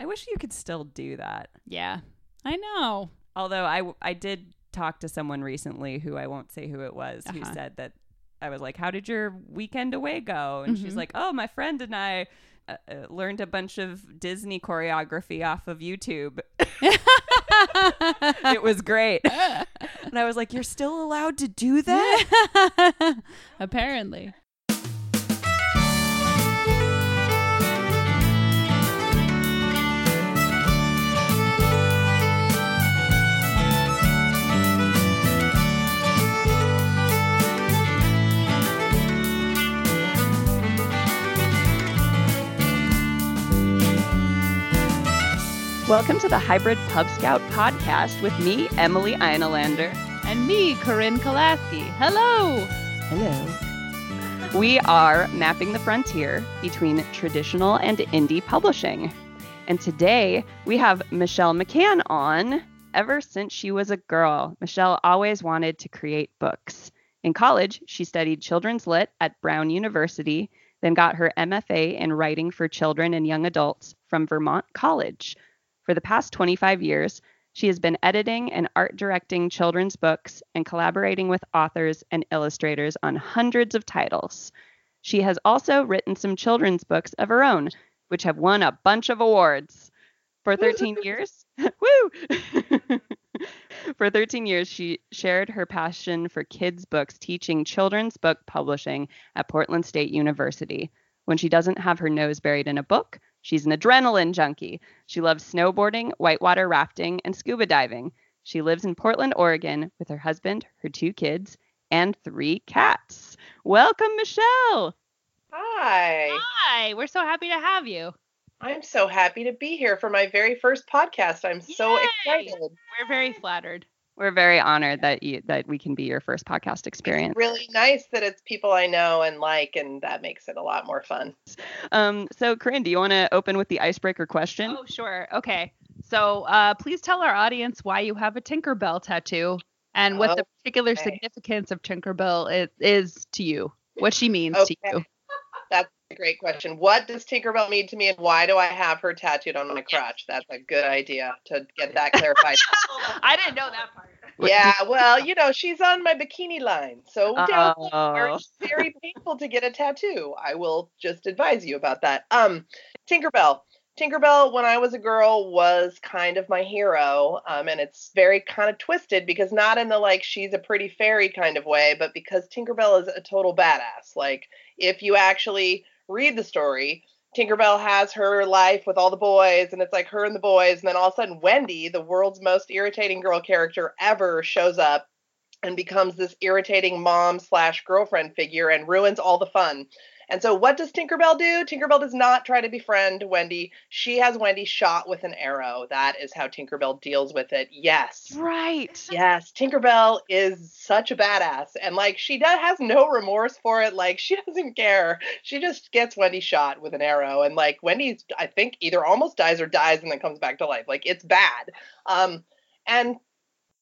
I wish you could still do that. Yeah, I know. Although I, I did talk to someone recently who I won't say who it was who Uh-huh. said that I was like, "How did your weekend away go?" And she's Mhm. like, "Oh, my friend and I uh, uh, learned a bunch of Disney choreography off of YouTube. it was great." and I was like, "You're still allowed to do that?" Apparently. Welcome to the Hybrid Pub Scout podcast with me, Emily Einolander. And me, Corinne Kolaski. Hello. Hello. We are mapping the frontier between traditional and indie publishing. And today we have Michelle McCann on. Ever since she was a girl, Michelle always wanted to create books. In college, she studied children's lit at Brown University, then got her MFA in writing for children and young adults from Vermont College. For the past 25 years, she has been editing and art directing children's books and collaborating with authors and illustrators on hundreds of titles. She has also written some children's books of her own, which have won a bunch of awards. For 13 years, woo! For 13 years, she shared her passion for kids' books, teaching children's book publishing at Portland State University. When she doesn't have her nose buried in a book, she's an adrenaline junkie. She loves snowboarding, whitewater rafting, and scuba diving. She lives in Portland, Oregon with her husband, her two kids, and three cats. Welcome, Michelle. Hi. Hi. We're so happy to have you. I'm so happy to be here for my very first podcast. I'm so excited. We're very flattered. We're very honored that you that we can be your first podcast experience. Really nice that it's people I know and like, and that makes it a lot more fun. Um, so, Corinne, do you want to open with the icebreaker question? Oh, sure. Okay. So uh, please tell our audience why you have a Tinkerbell tattoo and what the particular Okay. significance of Tinkerbell is, is to you, what she means to you. That's a great question. What does Tinkerbell mean to me, and why do I have her tattooed on my crotch? That's a good idea to get that clarified. I didn't know that part. Yeah, well, you know, she's on my bikini line, so down Oh. it's very painful to get a tattoo. I will just advise you about that. Um, Tinkerbell. Tinkerbell, when I was a girl, was kind of my hero. Um, and it's very kind of twisted because not in the like she's a pretty fairy kind of way, but because Tinkerbell is a total badass. Like, if you actually read the story, Tinkerbell has her life with all the boys, and it's like her and the boys, and then all of a sudden, Wendy, the world's most irritating girl character ever, shows up and becomes this irritating mom slash girlfriend figure and ruins all the fun. And so, what does Tinkerbell do? Tinkerbell does not try to befriend Wendy. She has Wendy shot with an arrow. That is how Tinkerbell deals with it. Yes. Right. Yes, Tinkerbell is such a badass, and like she does, has no remorse for it. Like she doesn't care. She just gets Wendy shot with an arrow, and like Wendy's, I think either almost dies or dies and then comes back to life. Like it's bad. Um, and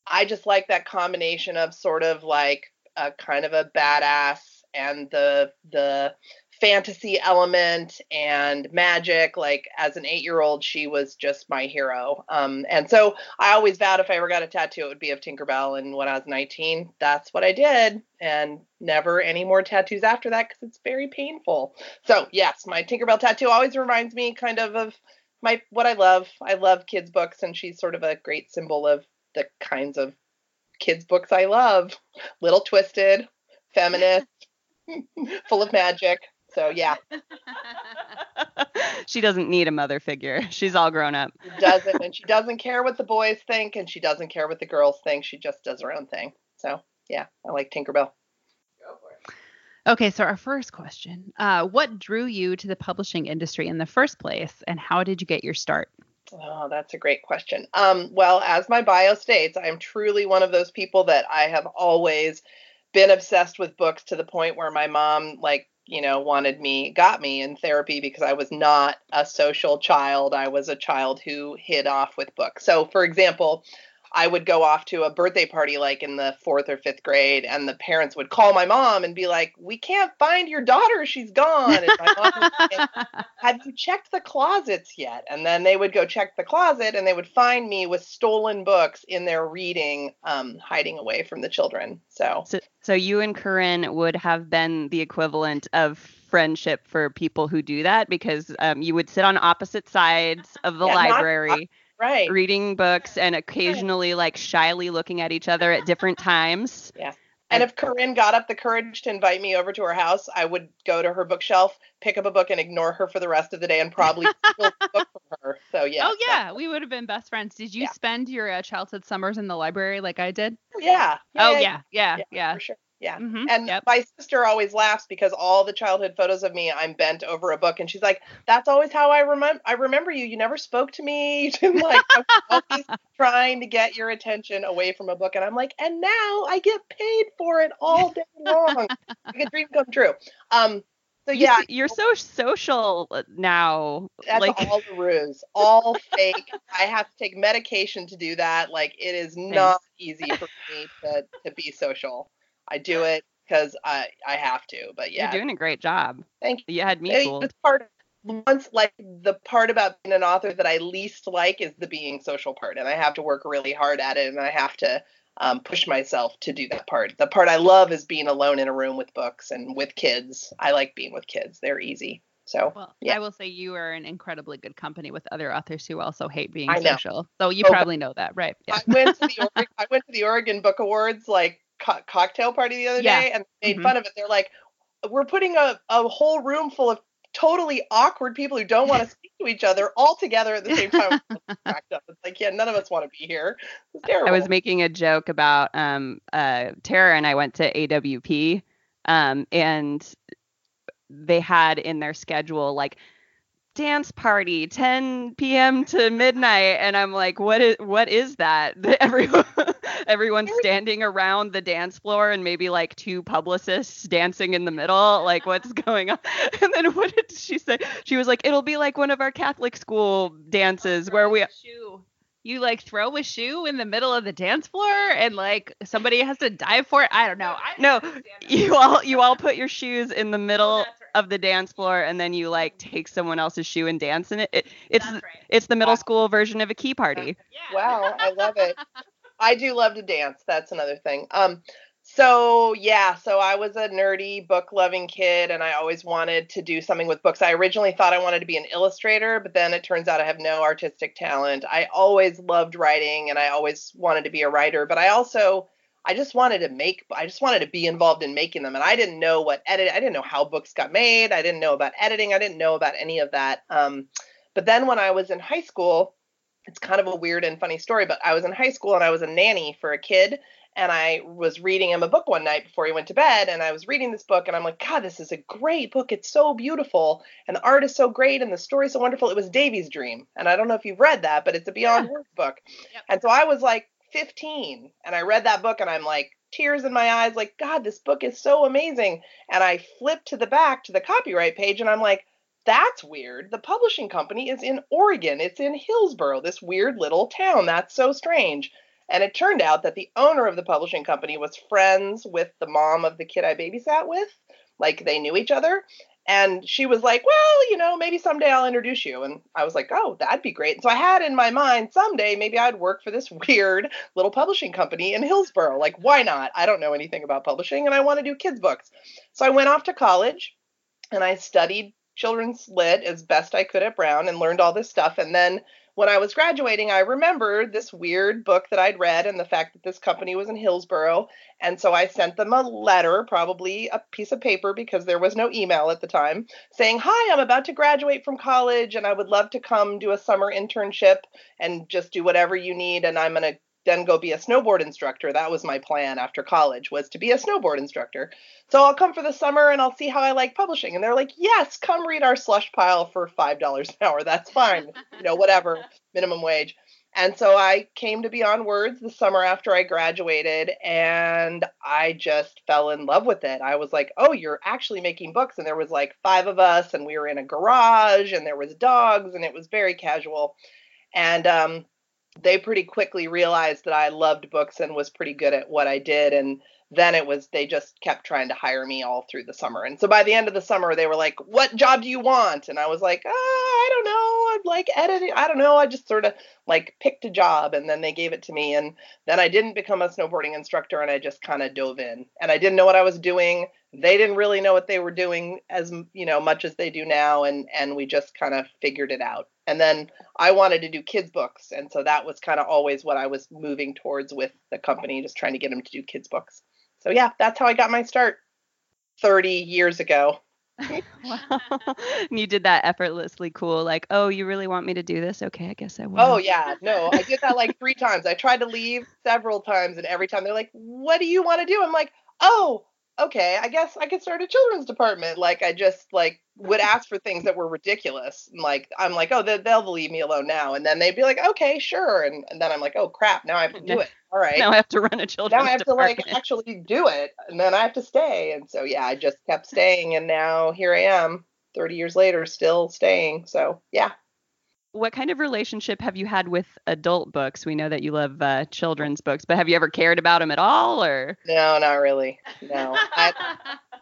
I just like that combination of sort of like a kind of a badass and the the fantasy element and magic like as an 8-year-old she was just my hero. Um and so I always vowed if I ever got a tattoo it would be of Tinkerbell. And when I was 19 that's what I did. And never any more tattoos after that cuz it's very painful. So yes my Tinkerbell tattoo always reminds me kind of of my what I love. I love kids books and she's sort of a great symbol of the kinds of kids books I love. Little twisted feminist full of magic. So yeah. She doesn't need a mother figure. She's all grown up. She doesn't and she doesn't care what the boys think and she doesn't care what the girls think. She just does her own thing. So yeah i like tinkerbell. Okay, so our first question uh, What drew you to the publishing industry in the first place, and how did you get your start? oh that's a great question. Um, well as my bio states i'm truly one of those people that i have always been obsessed with books to the point where my mom like you know wanted me got me in therapy because i was not a social child. I was a child who hid off with books. So for example I would go off to a birthday party like in the fourth or fifth grade, and the parents would call my mom and be like, "We can't find your daughter; she's gone." And my mom would say, "Have you checked the closets yet?" And then they would go check the closet, and they would find me with stolen books in their reading, um, hiding away from the children. So, So, so you and Corinne would have been the equivalent of friendship for people who do that because um, you would sit on opposite sides of the Yeah, not- library right. reading books and occasionally like shyly looking at each other at different times. Yeah. And if Corinne got up the courage to invite me over to her house, I would go to her bookshelf, pick up a book, and ignore her for the rest of the day, and probably steal the book from her. So yeah. oh yeah, we would have been best friends. Did you Yeah. spend your uh, childhood summers in the library like I did? yeah. oh yeah, yeah, yeah, yeah. for sure. Yeah. Mhm, And yep. my sister always laughs because all the childhood photos of me, I'm bent over a book, and she's like, "That's always how I remember. I remember you. You never spoke to me. You didn't like. Always trying to get your attention away from a book." And I'm like, "And now I get paid for it all day long. like a dream come true." Um. So yeah, you're so social uh, now. That's like all the ruse, all fake. I have to take medication to do that. Like it is not easy for me to to be social. I do it because I I have to. But yeah, you're doing a great job. thank You You had me. It's part once like the part about being an author that I least like is the being social part, and I have to work really hard at it, and I have to um, push myself to do that part. The part I love is being alone in a room with books and with kids. I like being with kids; they're easy. So Well, Yeah. I will say you are in incredibly good company with other authors who also hate being social. So you Oh, probably know that, right? Yeah. I went to the Oregon, I went to the Oregon Book Awards like co- cocktail party the other Yeah. day, and made Mhm. fun of it. They're like, "We're putting a, a whole room full of totally awkward people who don't want to speak to each other all together at the same time." It's like, yeah, none of us want to be here. I was making a joke about um uh Tara and I went to AWP um and they had in their schedule like dance party 10 p.m. to midnight and I'm like what is what is that everyone everyone's standing around the dance floor and maybe like two publicists dancing in the middle like what's going on and then what did she say she was like it'll be like one of our Catholic school dances where we shoe. You like throw a shoe in the middle of the dance floor and like somebody has to dive for it. I don't know. I don't No, you all you all put your shoes in the oh, middle that's right. Of the dance floor and then you like take someone else's shoe and dance in it. it it's right. it's the middle Wow. school version of a key party. Yeah. Wow, I love it. I do love to dance. That's another thing. Um, so yeah, so I was a nerdy book loving kid and I always wanted to do something with books. I originally thought I wanted to be an illustrator, but then it turns out I have no artistic talent. I always loved writing and I always wanted to be a writer, but I also I just wanted to make I just wanted to be involved in making them and I didn't know what edit I didn't know how books got made. I didn't know about editing. I didn't know about any of that. Um, but then when I was in high school, it's kind of a weird and funny story, but I was in high school and I was a nanny for a kid and I was reading him a book one night before he went to bed and I was reading this book and I'm like, God, this is a great book. It's so beautiful and the art is so great and the story is so wonderful. It was Davy's Dream. And I don't know if you've read that, but it's a Beyond Words book. Yep. And so I was like 15 and I read that book and I'm like tears in my eyes like God, this book is so amazing. And I flipped to the back to the copyright page and I'm like that's weird. The publishing company is in Oregon. It's in Hillsboro, this weird little town. That's so strange. And it turned out that the owner of the publishing company was friends with the mom of the kid I babysat with. Like they knew each other. And she was like, Well, you know, maybe someday I'll introduce you. And I was like, Oh, that'd be great. So I had in my mind someday maybe I'd work for this weird little publishing company in Hillsboro. Like, why not? I don't know anything about publishing and I want to do kids' books. So I went off to college and I studied children's lit as best I could at Brown and learned all this stuff. And then when I was graduating, I remembered this weird book that I'd read and the fact that this company was in Hillsboro. And so I sent them a letter, probably a piece of paper because there was no email at the time, saying, Hi, I'm about to graduate from college and I would love to come do a summer internship and just do whatever you need. And I'm going to then go be a snowboard instructor. That was my plan after college was to be a snowboard instructor. So I'll come for the summer and I'll see how I like publishing. And they're like, yes, come read our slush pile for $5 an hour. That's fine. you know, whatever, minimum wage. And so I came to Beyond Words the summer after I graduated and I just fell in love with it. I was like, oh, you're actually making books. And there was like five of us and we were in a garage and there was dogs and it was very casual. And um, they pretty quickly realized that I loved books and was pretty good at what I did. And then it was they just kept trying to hire me all through the summer. And so by the end of the summer, they were like, "What job do you want?" And I was like, oh, "I don't know. I'd like editing. I don't know. I just sort of like picked a job, and then they gave it to me. And then I didn't become a snowboarding instructor, and I just kind of dove in. And I didn't know what I was doing. They didn't really know what they were doing as you know much as they do now, and and we just kind of figured it out. And then I wanted to do kids books, and so that was kind of always what I was moving towards with the company, just trying to get them to do kids books so yeah, that's how I got my start 30 years ago. wow. And you did that effortlessly cool, like, oh, you really want me to do this? Okay, I guess I will. Oh yeah, no, I did that like three times. I tried to leave several times, and every time they're like, "What do you want to do?" I'm like, "Oh, okay, I guess I could start a children's department. Like I just like would ask for things that were ridiculous. And like I'm like, oh, they'll leave me alone now. And then they'd be like, okay, sure. And, and then I'm like, oh crap, now I have to do it. All right. Now I have to run a children's department. Now I have department. to like actually do it. And then I have to stay. And so yeah, I just kept staying and now here I am 30 years later still staying. So yeah what kind of relationship have you had with adult books? We know that you love uh, children's books, but have you ever cared about them at all, or? No, not really. No, I,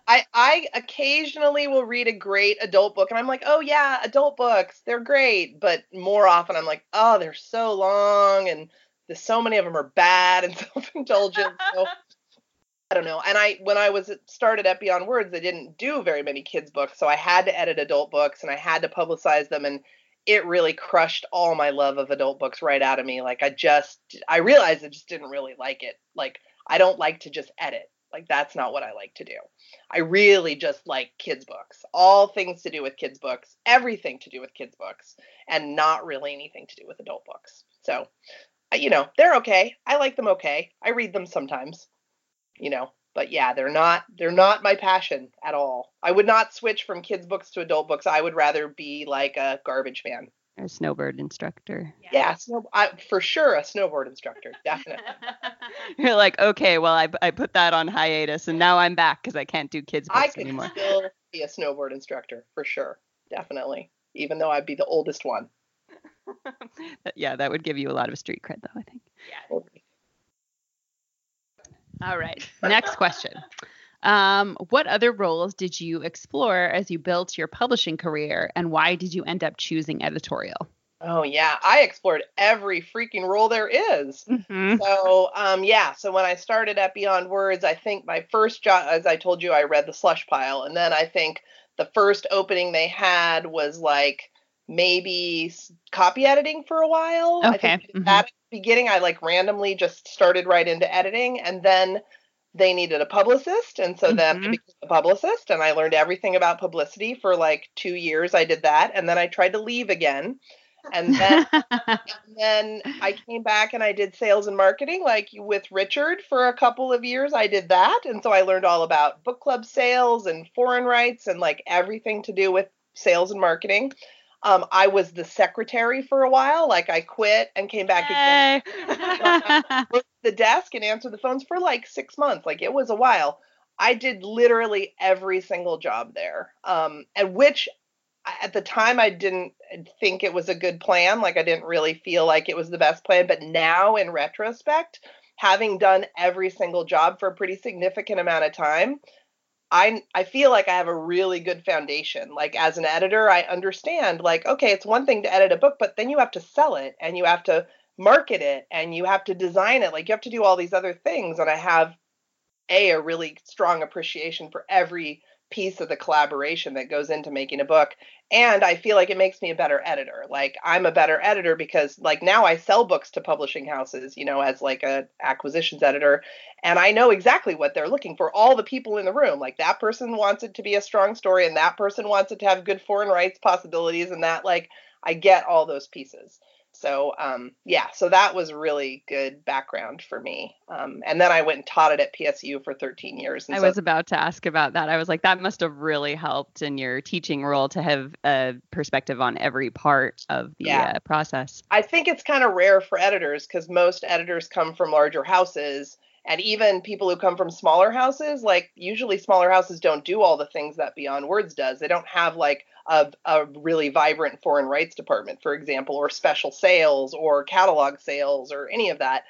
I, I occasionally will read a great adult book, and I'm like, oh yeah, adult books, they're great. But more often, I'm like, oh, they're so long, and there's so many of them are bad and self-indulgent. So I don't know. And I when I was started at Beyond Words, they didn't do very many kids books, so I had to edit adult books and I had to publicize them and it really crushed all my love of adult books right out of me. Like I just I realized I just didn't really like it. Like I don't like to just edit. Like that's not what I like to do. I really just like kids books. All things to do with kids books, everything to do with kids books and not really anything to do with adult books. So, you know, they're okay. I like them okay. I read them sometimes. You know, but yeah, they're not they're not my passion at all. I would not switch from kids books to adult books. I would rather be like a garbage man. A snowboard instructor. Yeah, yeah snow, I, for sure a snowboard instructor, definitely. You're like, okay, well, I, I put that on hiatus, and now I'm back because I can't do kids books I could anymore. still be a snowboard instructor for sure, definitely. Even though I'd be the oldest one. yeah, that would give you a lot of street cred, though. I think. Yeah. All right. Next question. Um, what other roles did you explore as you built your publishing career, and why did you end up choosing editorial? Oh yeah, I explored every freaking role there is. Mm-hmm. So um, yeah, so when I started at Beyond Words, I think my first job, as I told you, I read the slush pile, and then I think the first opening they had was like maybe copy editing for a while. Okay. I think mm-hmm. at the beginning, I like randomly just started right into editing, and then they needed a publicist, and so mm-hmm. then I became a publicist, and I learned everything about publicity for like two years. I did that, and then I tried to leave again. And then, and then I came back and I did sales and marketing, like with Richard for a couple of years. I did that, and so I learned all about book club sales and foreign rights and like everything to do with sales and marketing. Um, I was the secretary for a while. Like I quit and came back again. the desk and answered the phones for like six months. Like it was a while. I did literally every single job there. Um, and which at the time I didn't think it was a good plan. Like I didn't really feel like it was the best plan. But now in retrospect, having done every single job for a pretty significant amount of time, I I feel like I have a really good foundation. Like as an editor, I understand like okay, it's one thing to edit a book, but then you have to sell it and you have to market it and you have to design it. Like you have to do all these other things and I have a a really strong appreciation for every piece of the collaboration that goes into making a book and i feel like it makes me a better editor. Like i'm a better editor because like now i sell books to publishing houses you know as like a acquisitions editor and i know exactly what they're looking for all the people in the room. Like that person wants it to be a strong story and that person wants it to have good foreign rights possibilities and that like i get all those pieces so um, yeah, so that was really good background for me. Um, and then I went and taught it at PSU for 13 years. I so- was about to ask about that. I was like, that must have really helped in your teaching role to have a perspective on every part of the yeah. uh, process. I think it's kind of rare for editors because most editors come from larger houses and even people who come from smaller houses like usually smaller houses don't do all the things that beyond words does. They don't have like a, a really vibrant foreign rights department for example or special sales or catalog sales or any of that.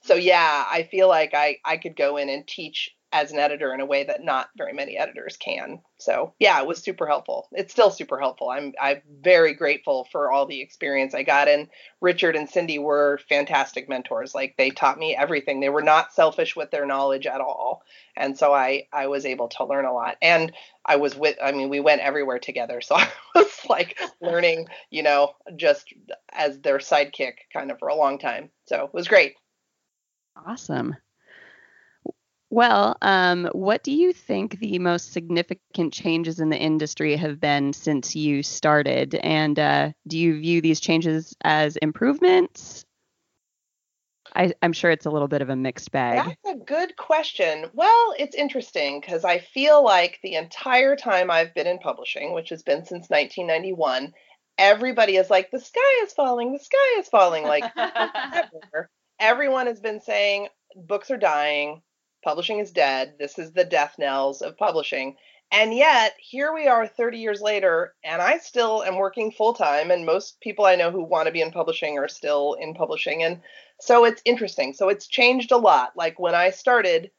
So yeah i feel like i i could go in and teach as an editor in a way that not very many editors can. So yeah, it was super helpful. It's still super helpful. I'm I'm very grateful for all the experience I got. And Richard and Cindy were fantastic mentors. Like they taught me everything. They were not selfish with their knowledge at all. And so I I was able to learn a lot. And I was with I mean we went everywhere together. So I was like learning, you know, just as their sidekick kind of for a long time. So it was great. Awesome. Well, um, what do you think the most significant changes in the industry have been since you started? And uh, do you view these changes as improvements? I, am sure it's a little bit of a mixed bag. That's a good question. Well, it's interesting because I feel like the entire time I've been in publishing, which has been since 1991, everybody is like, the sky is falling, the sky is falling. Like, everyone has been saying books are dying publishing is dead. This is the death knells of publishing. And yet, here we are 30 years later, and I still am working full time. And most people I know who want to be in publishing are still in publishing. And so it's interesting. So it's changed a lot. Like when I started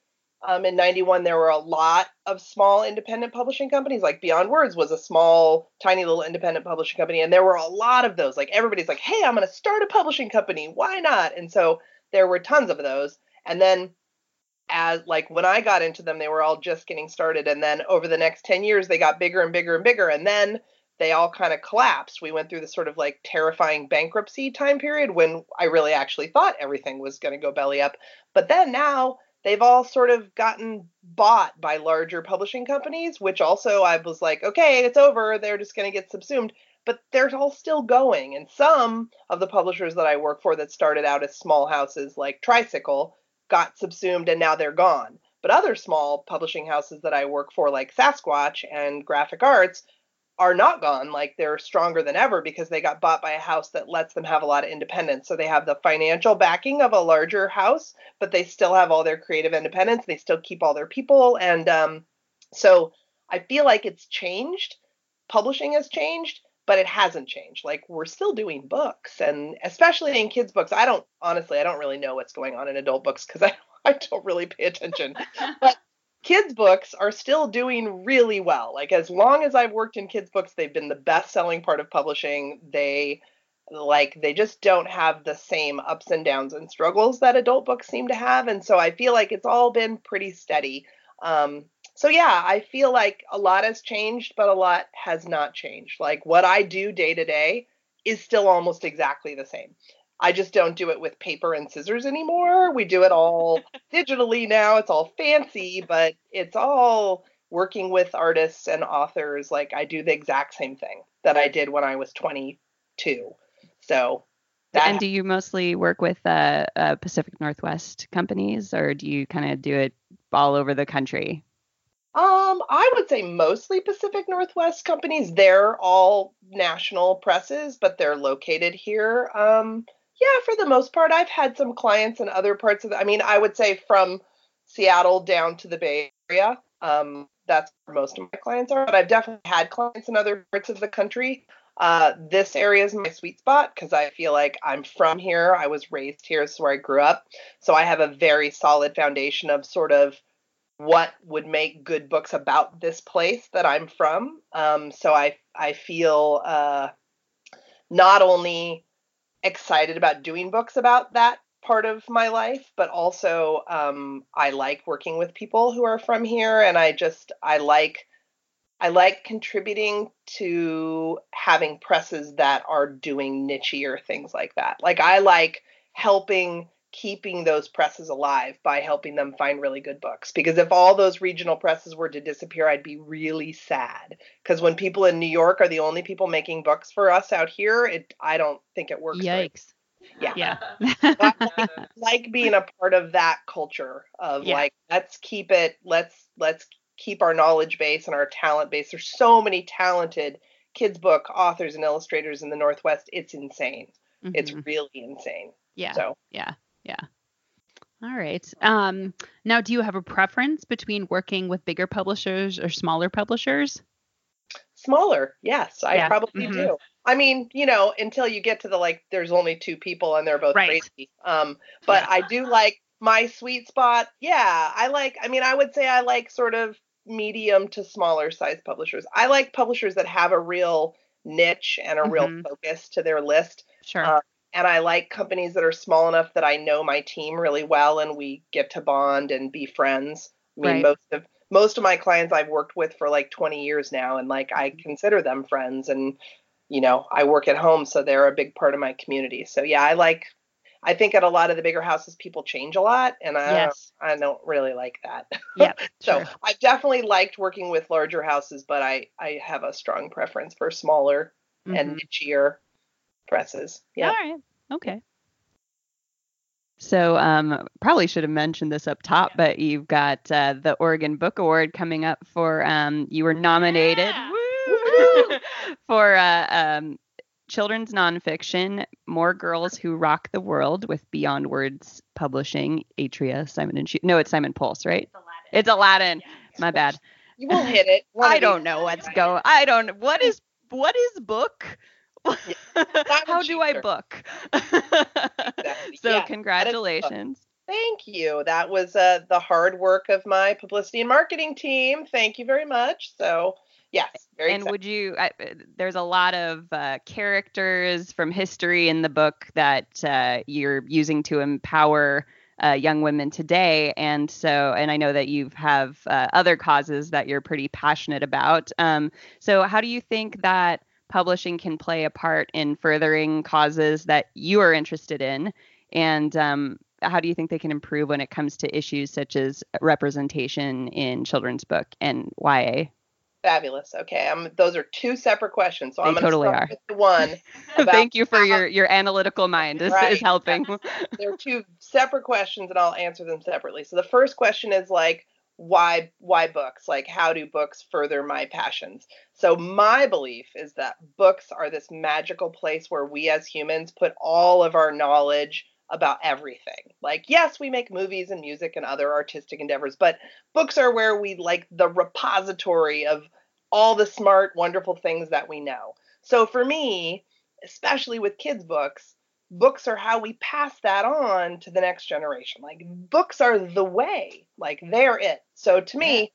um, in 91, there were a lot of small independent publishing companies. Like Beyond Words was a small, tiny little independent publishing company. And there were a lot of those. Like everybody's like, hey, I'm going to start a publishing company. Why not? And so there were tons of those. And then as like when I got into them, they were all just getting started. And then over the next 10 years, they got bigger and bigger and bigger. And then they all kind of collapsed. We went through this sort of like terrifying bankruptcy time period when I really actually thought everything was going to go belly up. But then now they've all sort of gotten bought by larger publishing companies, which also I was like, okay, it's over. They're just going to get subsumed. But they're all still going. And some of the publishers that I work for that started out as small houses like Tricycle got subsumed and now they're gone. But other small publishing houses that I work for, like Sasquatch and Graphic Arts, are not gone. Like they're stronger than ever because they got bought by a house that lets them have a lot of independence. So they have the financial backing of a larger house, but they still have all their creative independence. They still keep all their people. And um, so I feel like it's changed. Publishing has changed, but it hasn't changed. Like we're still doing books, and especially in kids' books. I don't honestly, I don't really know what's going on in adult books because I I don't really pay attention. but kids' books are still doing really well. Like as long as I've worked in kids' books, they've been the best selling part of publishing. They like they just don't have the same ups and downs and struggles that adult books seem to have and so i feel like it's all been pretty steady um, so yeah, I feel like a lot has changed, but a lot has not changed. Like what I do day to day is still almost exactly the same. I just don't do it with paper and scissors anymore. We do it all digitally now. It's all fancy, but it's all working with artists and authors. Like I do the exact same thing that I did when I was 22. So that and do you mostly work with uh, uh, Pacific Northwest companies, or do you kind of do it all over the country? Um, I would say mostly Pacific Northwest companies. They're all national presses, but they're located here. Um, yeah, for the most part, I've had some clients in other parts of the, I mean, I would say from Seattle down to the Bay Area. Um, that's where most of my clients are, but I've definitely had clients in other parts of the country. Uh, this area is my sweet spot because I feel like I'm from here. I was raised here. Is where I grew up. So I have a very solid foundation of sort of what would make good books about this place that I'm from. Um, so I I feel uh, not only excited about doing books about that part of my life, but also um, I like working with people who are from here, and I just I like I like contributing to having presses that are doing nichier things like that. Like I like helping keeping those presses alive by helping them find really good books. Because if all those regional presses were to disappear, I'd be really sad. Because when people in New York are the only people making books for us out here, it I don't think it works. Yikes. Right. Yeah. Yeah. like, like, being a part of that culture of yeah. like let's keep it let's let's keep our knowledge base and our talent base. There's so many talented kids book authors and illustrators in the Northwest. It's insane. Mm-hmm. It's really insane. Yeah. So yeah. Yeah. All right. Um, now, do you have a preference between working with bigger publishers or smaller publishers? Smaller, yes, I Yeah. probably Mhm. do. I mean, you know, until you get to the like, there's only two people and they're both Right. crazy. Um, but Yeah. I do like my sweet spot. Yeah, I like. I mean, I would say I like sort of medium to smaller size publishers. I like publishers that have a real niche and a real Mhm. focus to their list. Sure. Uh, and I like companies that are small enough that I know my team really well and we get to bond and be friends. I mean, Right. most of most of my clients I've worked with for like 20 years now, and like I consider them friends. And you know, I work at home, so they're a big part of my community. So yeah, I like. I think at a lot of the bigger houses, people change a lot, and I yes. I don't really like that. Yeah. So. I've definitely liked working with larger houses, but I I have a strong preference for smaller and Mhm. nichier presses. Yeah. All right. Okay. So, um, probably should have mentioned this up top, but you've got uh, the Oregon Book Award coming up for. Um, you were nominated Yeah. for uh, um, children's nonfiction, "More Girls Who Rock the World" with Beyond Words Publishing, Atria, Simon and Schuster. No, it's Simon Pulse, right? It's Aladdin. My bad. You will hit it. one I don't know what's going. I don't. What is what is book? How do I book? Exactly. so Yeah, congratulations. Thank you. That was uh, the hard work of my publicity and marketing team. Thank you very much. So yes, very and excited. would you I, uh, there's a lot of uh, characters from history in the book that uh, you're using to empower uh, young women today and so and i know that you have uh, other causes that you're pretty passionate about um, so how do you think that publishing can play a part in furthering causes that you are interested in and um, how do you think they can improve when it comes to issues such as representation in children's book and ya Fabulous. Okay, um, those are two separate questions. So They I'm going to totally start are. one. Thank you for how- your your analytical mind. This Right. is helping. there are two separate questions, and I'll answer them separately. So the first question is like, why why books? Like, how do books further my passions? So my belief is that books are this magical place where we as humans put all of our knowledge about everything. Like, yes, we make movies and music and other artistic endeavors, but books are where we like the repository of all the smart, wonderful things that we know. So for me, especially with kids' books, books are how we pass that on to the next generation. Like books are the way, like they're it. So to me,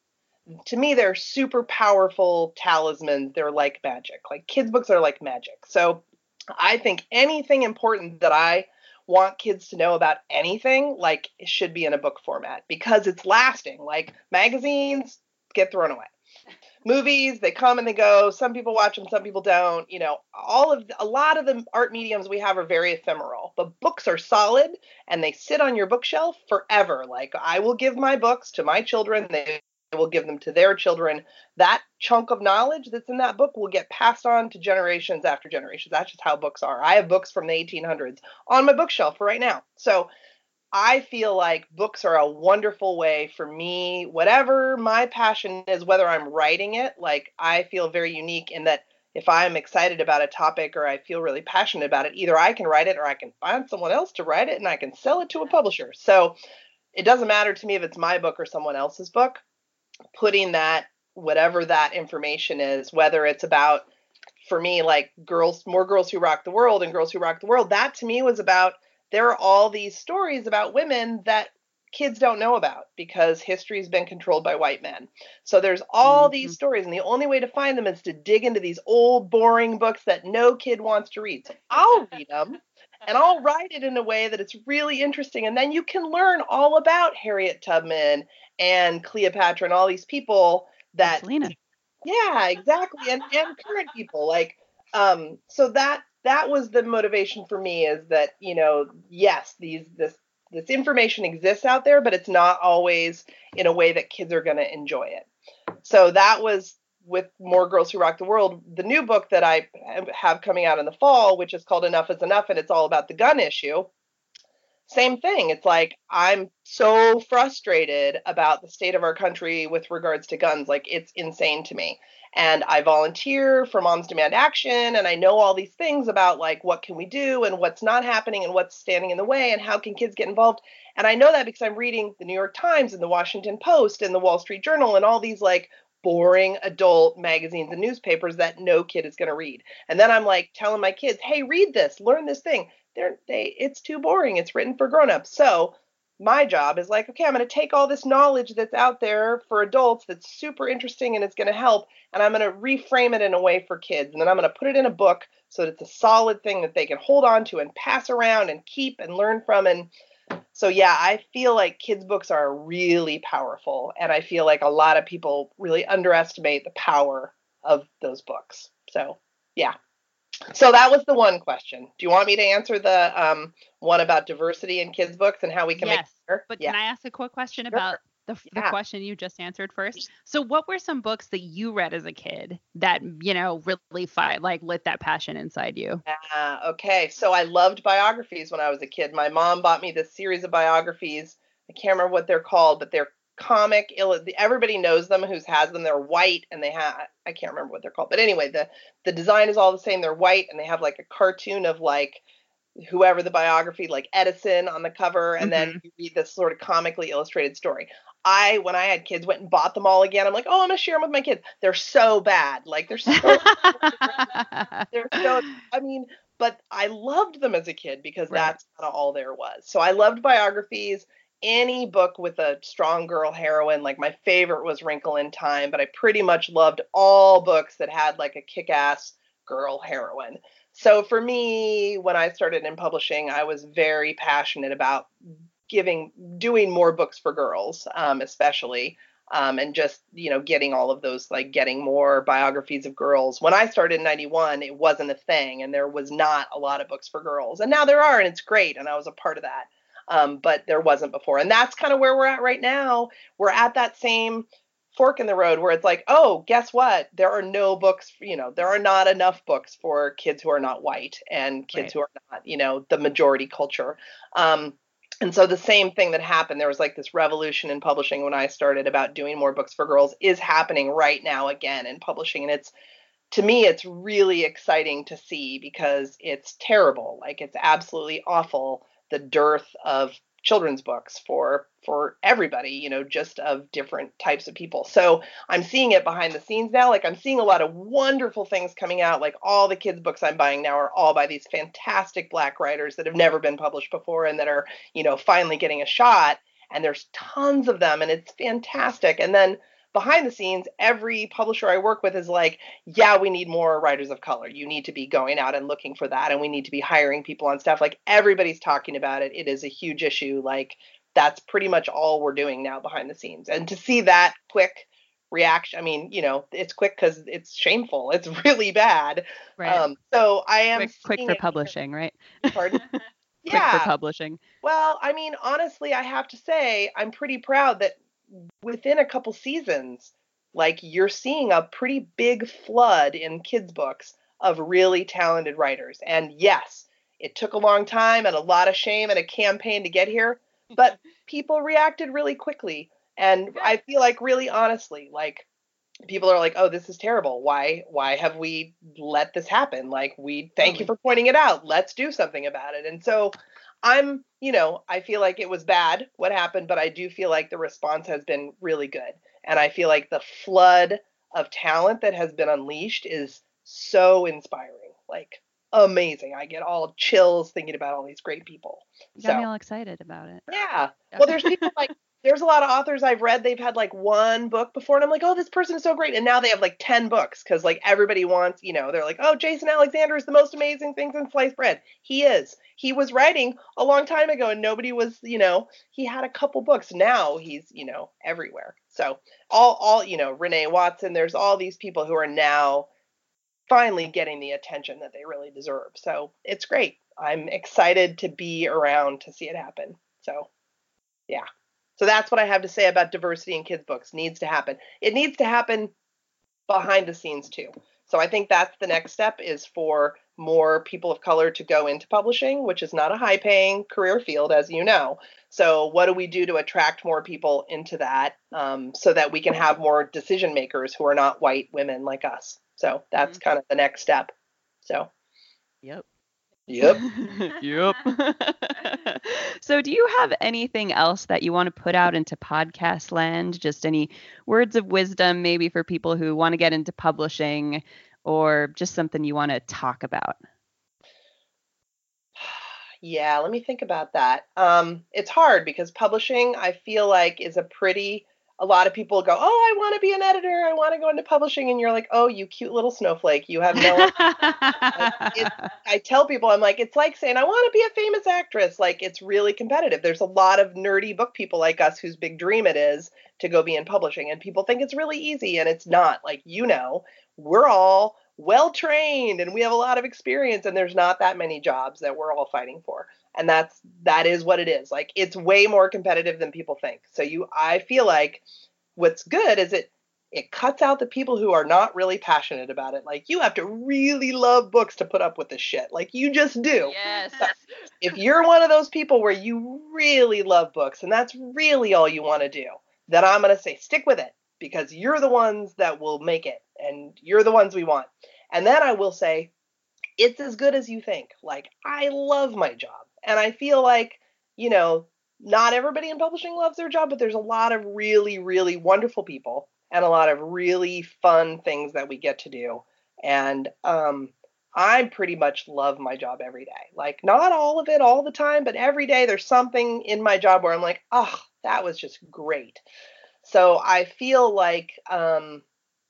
to me, they're super powerful talismans. They're like magic. Like kids' books are like magic. So I think anything important that I want kids to know about anything, like it should be in a book format because it's lasting. Like magazines get thrown away. Movies, they come and they go. Some people watch them, some people don't. You know, all of a lot of the art mediums we have are very ephemeral, but books are solid and they sit on your bookshelf forever. Like I will give my books to my children, they will give them to their children. That chunk of knowledge that's in that book will get passed on to generations after generations. That's just how books are. I have books from the 1800s on my bookshelf right now. So I feel like books are a wonderful way for me, whatever my passion is, whether I'm writing it, like I feel very unique in that if I'm excited about a topic or I feel really passionate about it, either I can write it or I can find someone else to write it and I can sell it to a publisher. So it doesn't matter to me if it's my book or someone else's book. Putting that, whatever that information is, whether it's about, for me, like girls, more girls who rock the world and girls who rock the world, that to me was about there are all these stories about women that kids don't know about because history's been controlled by white men. So there's all Mhm. these stories, and the only way to find them is to dig into these old, boring books that no kid wants to read. So I'll read them and I'll write it in a way that it's really interesting. And then you can learn all about Harriet Tubman and Cleopatra and all these people that Selena. yeah exactly and and current people like um so that that was the motivation for me is that you know yes these this this information exists out there but it's not always in a way that kids are going to enjoy it. So that was with more girls who rock the world the new book that i have coming out in the fall which is called enough is enough and it's all about the gun issue same thing. It's like I'm so frustrated about the state of our country with regards to guns. Like it's insane to me. And I volunteer for Moms Demand Action and I know all these things about like what can we do and what's not happening and what's standing in the way and how can kids get involved. And I know that because I'm reading the New York Times and the Washington Post and the Wall Street Journal and all these like boring adult magazines and newspapers that no kid is going to read. And then I'm like telling my kids, "Hey, read this, learn this thing." They're they it's too boring. It's written for grown-ups. So, my job is like, okay, I'm going to take all this knowledge that's out there for adults that's super interesting and it's going to help and I'm going to reframe it in a way for kids. And then I'm going to put it in a book so that it's a solid thing that they can hold on to and pass around and keep and learn from and so yeah, I feel like kids books are really powerful and I feel like a lot of people really underestimate the power of those books. So, yeah. So that was the one question. Do you want me to answer the um, one about diversity in kids books and how we can yes, make it better? But yeah. can I ask a quick question Sure. about the, the question you just answered first? So, what were some books that you read as a kid that you know really fight like lit that passion inside you? Uh, okay, so I loved biographies when I was a kid. My mom bought me this series of biographies. I can't remember what they're called, but they're comic. Ill- everybody knows them who's has them. They're white and they have I can't remember what they're called, but anyway, the the design is all the same. They're white and they have like a cartoon of like whoever the biography, like Edison on the cover, and then mm-hmm. you read this sort of comically illustrated story. I, when I had kids, went and bought them all again. I'm like, oh, I'm gonna share them with my kids. They're so bad, like they're so they're so I mean, but I loved them as a kid because Right. that's kind of all there was. So I loved biographies. Any book with a strong girl heroine, like my favorite was Wrinkle in Time, but I pretty much loved all books that had like a kick ass girl heroine. So for me, when I started in publishing, I was very passionate about giving, doing more books for girls, um, especially um, and just you know getting all of those like getting more biographies of girls. When i started in 91 it wasn't a thing and there was not a lot of books for girls. And now there are and it's great and i was a part of that um, but there wasn't before and that's kind of where we're at right now we're at that same fork in the road where it's like oh guess what there are no books you know there are not enough books for kids who are not white and kids Right. who are not you know the majority culture um, and so the same thing that happened, there was like this revolution in publishing when I started about doing more books for girls is happening right now again in publishing. And it's to me, it's really exciting to see because it's terrible. Like it's absolutely awful the dearth of children's books for for everybody, you know, just of different types of people. So I'm seeing it behind the scenes now. Like I'm seeing a lot of wonderful things coming out. Like all the kids' books I'm buying now are all by these fantastic black writers that have never been published before and that are, you know, finally getting a shot. And there's tons of them and it's fantastic. And then behind the scenes, every publisher I work with is like, yeah, we need more writers of color. You need to be going out and looking for that. And we need to be hiring people on staff. Like everybody's talking about it. It is a huge issue. Like that's pretty much all we're doing now behind the scenes. And to see that quick reaction, I mean, you know, it's quick because it's shameful. It's really bad. Right. Um, so I am quick, quick for publishing, right? Pardon? Quick yeah. for publishing. Well, I mean, honestly, I have to say, I'm pretty proud that within a couple seasons, like you're seeing a pretty big flood in kids' books of really talented writers. And yes, it took a long time and a lot of shame and a campaign to get here, but people reacted really quickly. And I feel like really honestly, like people are like, "Oh, this is terrible. Why why have we let this happen? Like we thank you for pointing it out. Let's do something about it." And so I'm, you know, I feel like it was bad what happened, but I do feel like the response has been really good. And I feel like the flood of talent that has been unleashed is so inspiring. Like amazing. I get all chills thinking about all these great people. You got me all excited about it. yeah. Well, there's people like there's a lot of authors I've read. They've had like one book before, and I'm like, oh, this person is so great, and now they have like ten books because like everybody wants, you know, they're like, oh, Jason Alexander is the most amazing thing since sliced bread. He is. He was writing a long time ago, and nobody was, you know, he had a couple books. Now he's, you know, everywhere. So all, all, you know, Renee Watson. There's all these people who are now finally getting the attention that they really deserve. So it's great. I'm excited to be around to see it happen. So, yeah. So that's what I have to say about diversity in kids' books. Needs to happen. It needs to happen behind the scenes too. So I think that's the next step is for more people of color to go into publishing, which is not a high paying career field, as you know. So, what do we do to attract more people into that um, so that we can have more decision makers who are not white women like us? So, that's mm-hmm. kind of the next step. So, yep. Yep. yep. so, do you have anything else that you want to put out into podcast land? Just any words of wisdom, maybe for people who want to get into publishing, or just something you want to talk about? Yeah, let me think about that. Um, it's hard because publishing, I feel like, is a pretty a lot of people go, "Oh, I want to be an editor. I want to go into publishing," and you're like, "Oh, you cute little snowflake. You have no." it, I tell people, I'm like, it's like saying, "I want to be a famous actress." Like, it's really competitive. There's a lot of nerdy book people like us whose big dream it is to go be in publishing, and people think it's really easy, and it's not. Like, you know, we're all well trained and we have a lot of experience, and there's not that many jobs that we're all fighting for. And that's that is what it is. Like it's way more competitive than people think. So you i feel like what's good is it it cuts out the people who are not really passionate about it. Like you have to really love books to put up with this shit. Like you just do. Yes. If you're one of those people where you really love books and that's really all you want to do then i'm going to say stick with it because you're the ones that will make it and you're the ones we want and then i will say it's as good as you think like i love my job and I feel like, you know, not everybody in publishing loves their job, but there's a lot of really, really wonderful people and a lot of really fun things that we get to do. And um, I pretty much love my job every day. Like, not all of it all the time, but every day there's something in my job where I'm like, oh, that was just great. So I feel like um,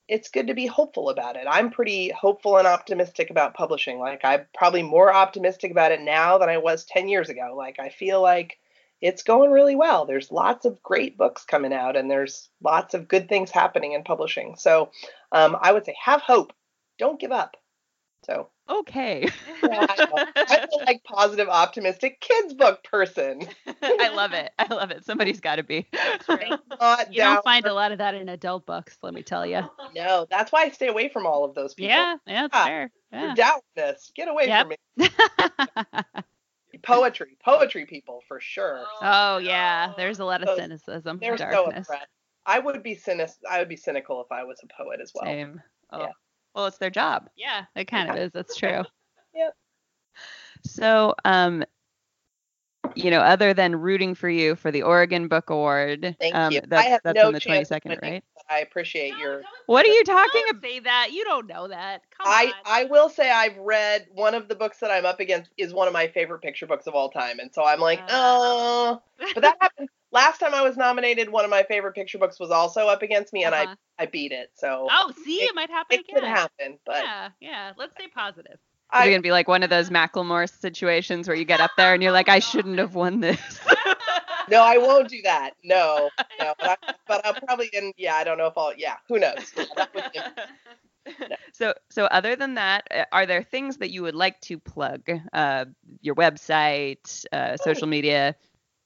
it's good to be hopeful about it. I'm pretty hopeful and optimistic about publishing. Like I'm probably more optimistic about it now than I was 10 years ago. Like I feel like it's going really well. There's lots of great books coming out and there's lots of good things happening in publishing. So um, I would say have hope. Don't give up. So okay. yeah, I am like positive, optimistic kids book person. I love it. I love it. Somebody's got to be. you don't find a lot of that in adult books, let me tell you. No, that's why I stay away from all of those people. Yeah, yeah, that's ah, fair. Yeah. Doubtness, get away yep. from me. poetry, poetry people for sure. Oh yeah, there's a lot of cynicism. They're darkness. so oppressed. I would be cynic. I would be cynical if I was a poet as well. Same. Oh. Yeah. Well, it's their job. Yeah, it kind of is. That's true. yep. So, um, you know, other than rooting for you for the Oregon Book Award, Thank um, you. that's, I have that's no on the 22nd, right? I appreciate your. What are you talking about? Say that you don't know that. Come I on. I will say I've read one of the books that I'm up against is one of my favorite picture books of all time, and so I'm like, oh. Uh, but that happened last time I was nominated. One of my favorite picture books was also up against me, and uh-huh. I I beat it. So. Oh, see, it, it might happen it again. It could happen, but. Yeah, yeah. Let's stay positive. It's gonna be like one of those Macklemore situations where you get up there and you're like, I shouldn't have won this. no, I won't do that. No, no. But, I, but I'll probably and yeah, I don't know if I'll. Yeah, who knows? No. So, so other than that, uh, are there things that you would like to plug? Uh, your website, uh, social media,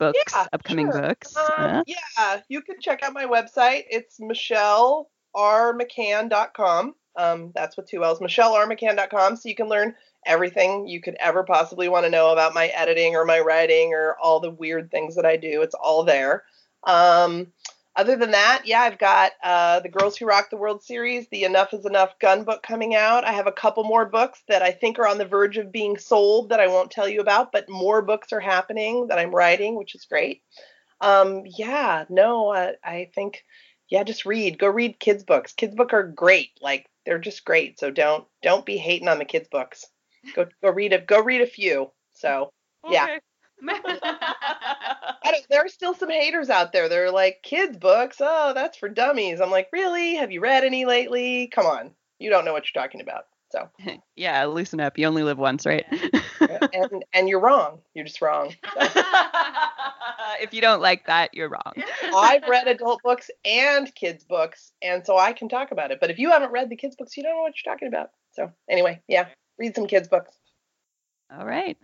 books, yeah, upcoming sure. books. Um, yeah, you can check out my website. It's michellermccann.com. Um, that's with two L's, michellermccann.com. So you can learn everything you could ever possibly want to know about my editing or my writing or all the weird things that I do. It's all there. Um, other than that, yeah, I've got uh, the Girls Who Rock the World series, the Enough is Enough gun book coming out. I have a couple more books that I think are on the verge of being sold that I won't tell you about, but more books are happening that I'm writing, which is great. Um, yeah, no, I, I think, yeah, just read. Go read kids' books. Kids' books are great. Like they're just great. So don't don't be hating on the kids' books go go read a go read a few. So yeah. there are still some haters out there. They're like kids books. Oh, that's for dummies. I'm like, really? Have you read any lately? Come on, you don't know what you're talking about. So yeah, loosen up. You only live once, right? and and you're wrong. You're just wrong. if you don't like that, you're wrong. I've read adult books and kids books, and so I can talk about it. But if you haven't read the kids books, you don't know what you're talking about. So anyway, yeah read some kids' books. All right.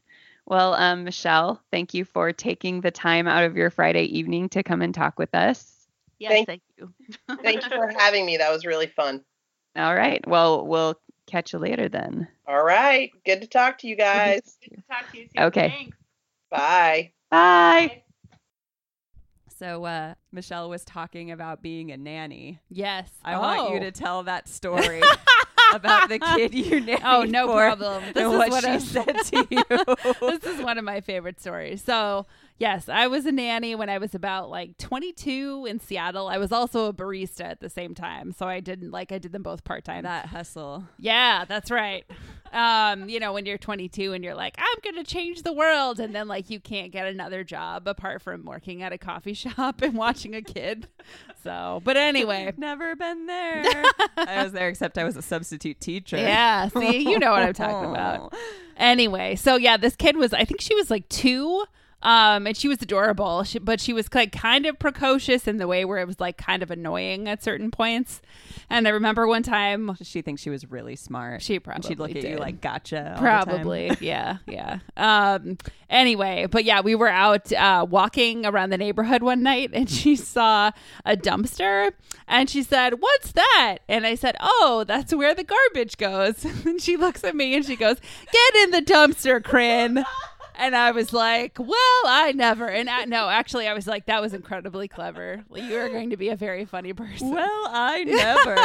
Well, um, Michelle, thank you for taking the time out of your Friday evening to come and talk with us. Yes, thank, thank you. thank you for having me. That was really fun. All right. Well, we'll catch you later then. All right. Good to talk to you guys. Good to talk to you. Okay. Thanks. Bye. Bye. So uh, Michelle was talking about being a nanny. Yes. I want you Oh. to tell that story about the kid you nannied Oh, no problem. This is what, what she I- said to you. this is one of my favorite stories. So, yes, I was a nanny when I was about like 22 in Seattle. I was also a barista at the same time. So I didn't like I did them both part-time. that hustle. Yeah, that's right. Um, you know, when you're 22 and you're like, I'm going to change the world and then like you can't get another job apart from working at a coffee shop and watching a kid. So, but anyway, Never been there. I was there, except I was a substitute teacher. yeah, see, you know what I'm talking about. Anyway, so yeah, this kid was I think she was like 2 um and she was adorable she, but she was like kind of precocious in the way where it was like kind of annoying at certain points and i remember one time She thinks she was really smart. she probably she'd look at you like, gotcha. all the time. Probably, yeah, yeah. Um, anyway, but yeah, we were out uh, walking around the neighborhood one night, and she saw a dumpster, and she said, "What's that?" And I said, "Oh, that's where the garbage goes." and she looks at me and she goes, "Get in the dumpster, Crin." And I was like, "Well, I never." And I, no, actually, I was like, "That was incredibly clever. You are going to be a very funny person." Well, I never.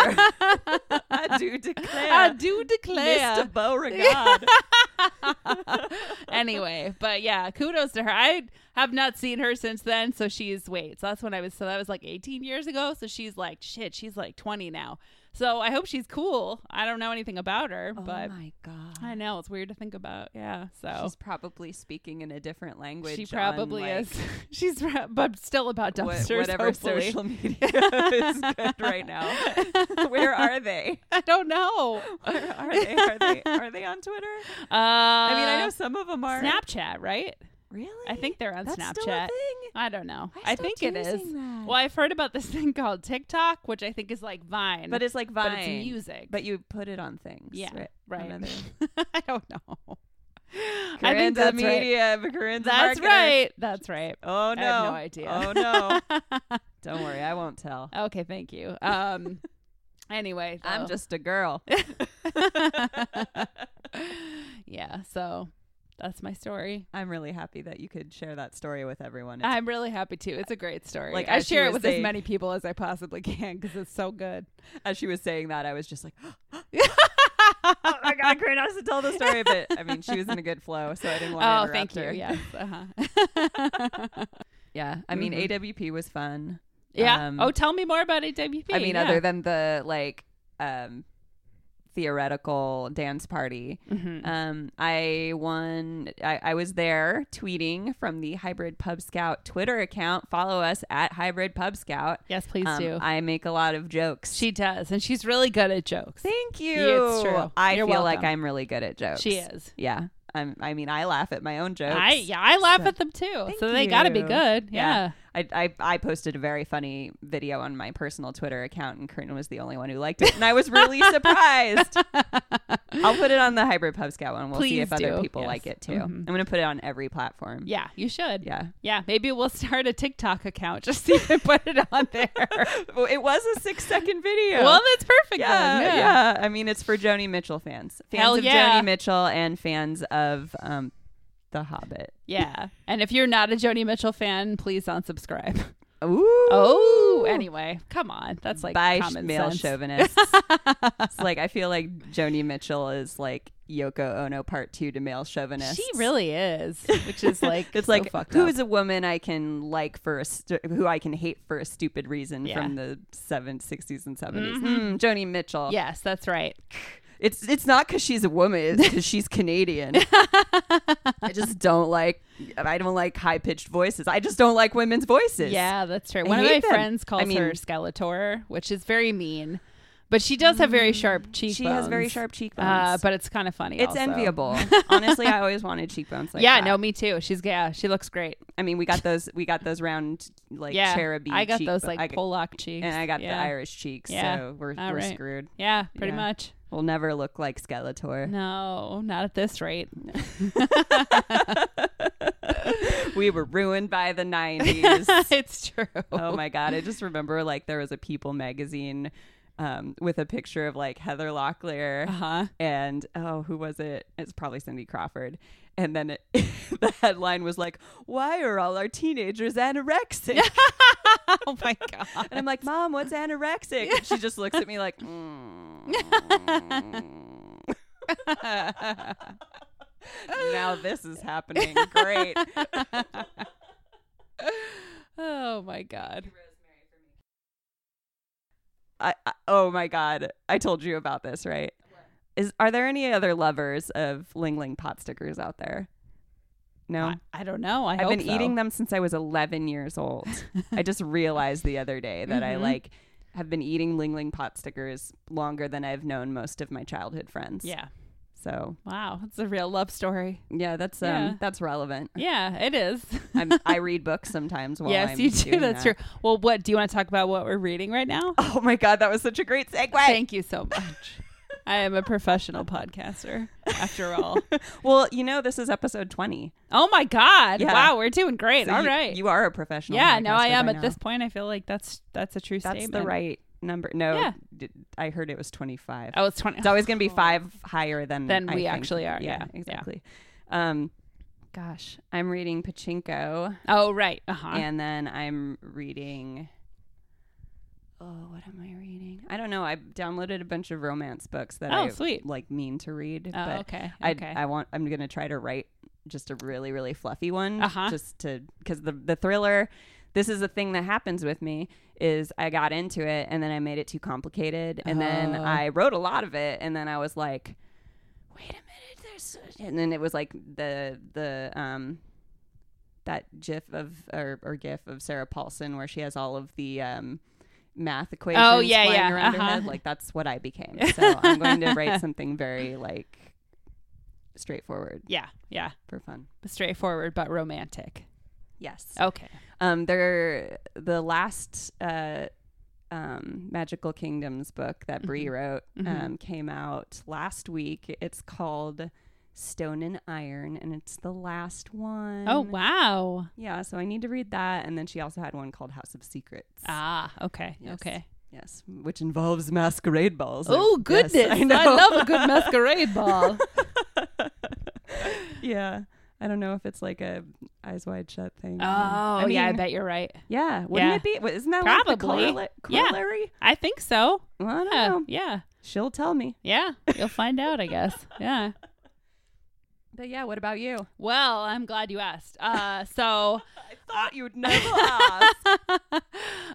I do declare. I do declare. Mr. Beauregard. anyway, but yeah, kudos to her. I have not seen her since then, so she's wait. So that's when I was. So that was like 18 years ago. So she's like shit. She's like 20 now. So I hope she's cool. I don't know anything about her, but oh my god. I know it's weird to think about. Yeah. So She's probably speaking in a different language. she on, probably like, is. she's pro- but still about wha- dumpsters. whatever hopefully. social media is good right now. Where are they? I don't know. Where are they? Are they are they on Twitter? Uh, I mean, I know some of them are. Snapchat, right? Really? I think they're on That's Snapchat. still a thing. I don't know. I I, think it is. that. Well, I've heard about this thing called TikTok, which I think is like Vine, But it's like Vine. but it's music. But you put it on things. yeah, right. right. I don't know. I Corinne's think a that's media. but Corinne's That's marketer. right. That's right. Oh no. I have no idea. Oh no. Don't worry, I won't tell. okay, thank you. Um. anyway, I'm just a girl. yeah. So that's my story. I'm really happy that you could share that story with everyone. It's- I'm really happy too. It's a great story. Like, I share it with saying- as many people as I possibly can because it's so good. as she was saying that, I was just like, oh my god, Corinne has to tell the story. But I mean, she was in a good flow, so I didn't want to Oh, interrupt thank you. her. Yes. Uh-huh. Yeah. I mean, Mhm. AWP was fun. yeah. Um, oh, tell me more about AWP. I mean, yeah. other than the like um theoretical dance party. Mhm. Um, I won. I, I was there tweeting from the Hybrid Pub Scout Twitter account. Follow us at Hybrid Pub Scout. yes, please Um, do. I make a lot of jokes. She does, and she's really good at jokes. Thank you. It's true. I You're feel like. I'm really good at jokes. She is. Yeah. I'm. I mean, I laugh at my own jokes. I yeah, I laugh So- at them too. Thank so they got to be good. Yeah. Yeah. I, I I posted a very funny video on my personal Twitter account, and Corinne was the only one who liked it, and I was really surprised. I'll put it on the Hybrid Pub Scout one. We'll see Please if other people Yes. like it too. Mhm. I'm gonna put it on every platform. Yeah, you should. Yeah. Yeah, maybe we'll start a TikTok account just can put it on there. It was a six second video. Well, that's perfect yeah, then. yeah, I mean, it's for Joni Mitchell fans, fans Hell of yeah. Joni Mitchell, and fans of um, The Hobbit. Yeah. And if you're not a Joni Mitchell fan, please unsubscribe. Ooh. Oh, anyway, come on. That's like by common male sense. chauvinists. it's like I feel like Joni Mitchell is like Yoko Ono part two to male chauvinists. She really is, which is like it's so like who up. is a woman I can like for a stu- who I can hate for a stupid reason Yeah. from the seven sixties and 70s Mhm. Hmm, Joni Mitchell. Yes, that's right. It's it's not because she's a woman. It's because she's Canadian. I just don't like. I don't like high pitched voices. I just don't like women's voices. Yeah, that's. I One of my them. friends calls I mean- her Skeletor, which is very mean. But she does have very sharp cheekbones. Mm, She has very sharp cheekbones. Uh, but it's kind of funny. it's also. enviable. Honestly, I always wanted cheekbones like yeah, that. no, me too. She's yeah, she looks great. I mean, we got those. We got those round like yeah, cherubim. I got those like got- Pollock cheeks, and I got yeah. the Irish cheeks. Yeah. So we're All we're right. screwed. Yeah, pretty Yeah. much. We'll never look like Skeletor. No, not at this rate. we were ruined by the '90s. it's true. oh my god! I just remember like there was a People magazine um, with a picture of like Heather Locklear Uh huh. and oh, who was it? It's probably Cindy Crawford. And then it, the headline was like, "Why are all our teenagers anorexic?" oh my god. and I'm like, "Mom, what's anorexic?" And she just looks at me like, mm. "Now this is happening. Great." oh my god. I, I oh my god, I told you about this, right? Is are there any other lovers of Ling Ling pot stickers out there? No. I, I don't know. I I've been eating them since I was 11 years old. I just realized the other day that I Mhm. like have been eating Ling Ling pot stickers longer than I've known most of my childhood friends. Yeah. So Wow. It's a real love story. yeah, that's um Yeah. that's relevant. Yeah, it is. I'm, I read books sometimes while yes, I'm you do. That's that. true. Well, what do you want to talk about? What we're reading right now? Oh my god, that was such a great segue. Thank you so much. I am a professional podcaster, after all. well, you know this is episode 20. Oh my god! Yeah. Wow, we're doing great. So All you- right. You are a professional. yeah, no, I am at now. this point. I feel like that's that's a true That's statement. the right number. No, Yeah. d- I heard it was 25. Oh, it's twenty. It's always going to be five higher than Than I we think. actually are, yeah, yeah. exactly. Um, gosh, I'm reading Pachinko, Oh, right. Uh huh. and then I'm reading. Oh, what am I reading? I don't know. I downloaded a bunch of romance books that Oh, I sweet. like mean to read. Oh, but okay. I Okay. I want I'm gonna try to write just a really really fluffy one, Uh-huh. just to because the the thriller. This is a thing that happens with me is I got into it and then I made it too complicated and then Oh. I wrote a lot of it and then I was like, wait a minute, there's and then it was like the the um that gif of or, or gif of Sarah Paulson where she has all of the um math equations Oh, yeah, flying yeah, around her uh-huh. head like that's what I became so I'm going to write something very like straightforward yeah, yeah. for fun. Straightforward but romantic. Yes. Okay. Um, they're the last uh, um, Magical Kingdoms book that Bree wrote Mhm. um, came out last week. It's called Stone and Iron, and it's the last one. Oh wow. Yeah, so I need to read that. And then she also had one called House of Secrets. Ah. Okay. Yes. Okay. Yes, which involves masquerade balls. Oh Yes, goodness! I. I love a good masquerade ball. yeah. I don't know if it's like a eyes wide shut thing. Oh I yeah, I bet you're right. Yeah, wouldn't Yeah. it be? What- Isn't that like Probably. Yeah. corollary? I think so. Well, I don't Yeah, know. yeah, She'll tell me. yeah. You'll find out, I guess. Yeah. But yeah, what about you? Well, I'm glad you asked. Uh, so, thought you'd never ask.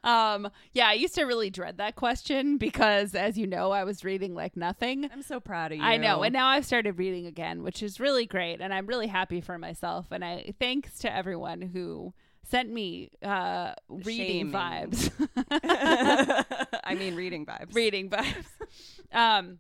um, yeah, I used to really dread that question because, as you know, I was reading like nothing. I'm so proud of you. I know, and now I've started reading again, which is really great, and I'm really happy for myself. And I thanks to everyone who sent me uh, reading Shaming. vibes. I mean, reading vibes. reading vibes. um,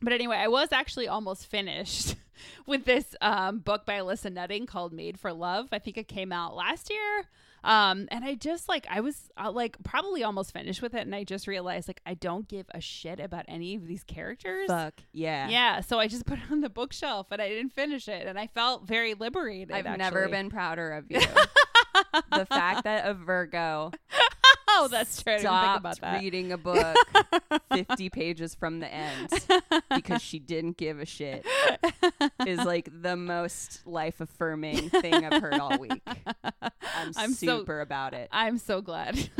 but anyway, I was actually almost finished with this um, book by Alyssa Nutting called Made for Love. I think it came out last year. Um, and I just like, I was uh, like probably almost finished with it. And I just realized like, I don't give a shit about any of these characters. Fuck yeah. Yeah. So I just put it on the bookshelf and I didn't finish it. And I felt very liberated. I've never been prouder of you. the fact that a Virgo Oh, that's true. I didn't think stopped about that. reading a book 50 pages from the end because she didn't give a shit is like the most life affirming thing I've heard all week. I'm, I'm so- super about it. I'm so glad.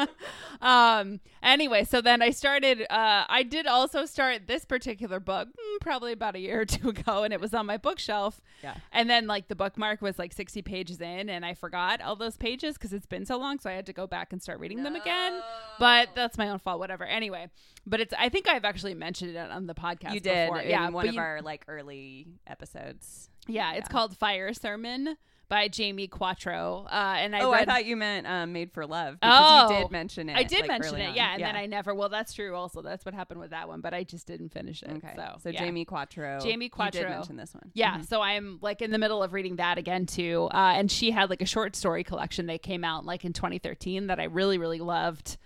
um anyway, so then I started uh I did also start this particular book mm, probably about a year or two ago and it was on my bookshelf. Yeah. And then like the bookmark was like 60 pages in and I forgot all those pages cuz it's been so long so I had to go back and start reading them again. But that's my own fault whatever. Anyway, but it's I think I've actually mentioned it on the podcast You did before. in yeah, one of you- our like early episodes. Yeah, it's called Fire Sermon by Jamie Quatro. Uh and I oh, read I thought you meant um, Made for Love because you Oh, did mention it. I did like, mention it, on. yeah, and then I never. Well, that's true. Also, that's what happened with that one, but I just didn't finish it. Okay, So, so, yeah. Jamie Quatro. Jamie You did mention this one. Yeah, Mhm. so I'm like in the middle of reading that again too. Uh, and she had like a short story collection that came out like in 2013 that I really really loved.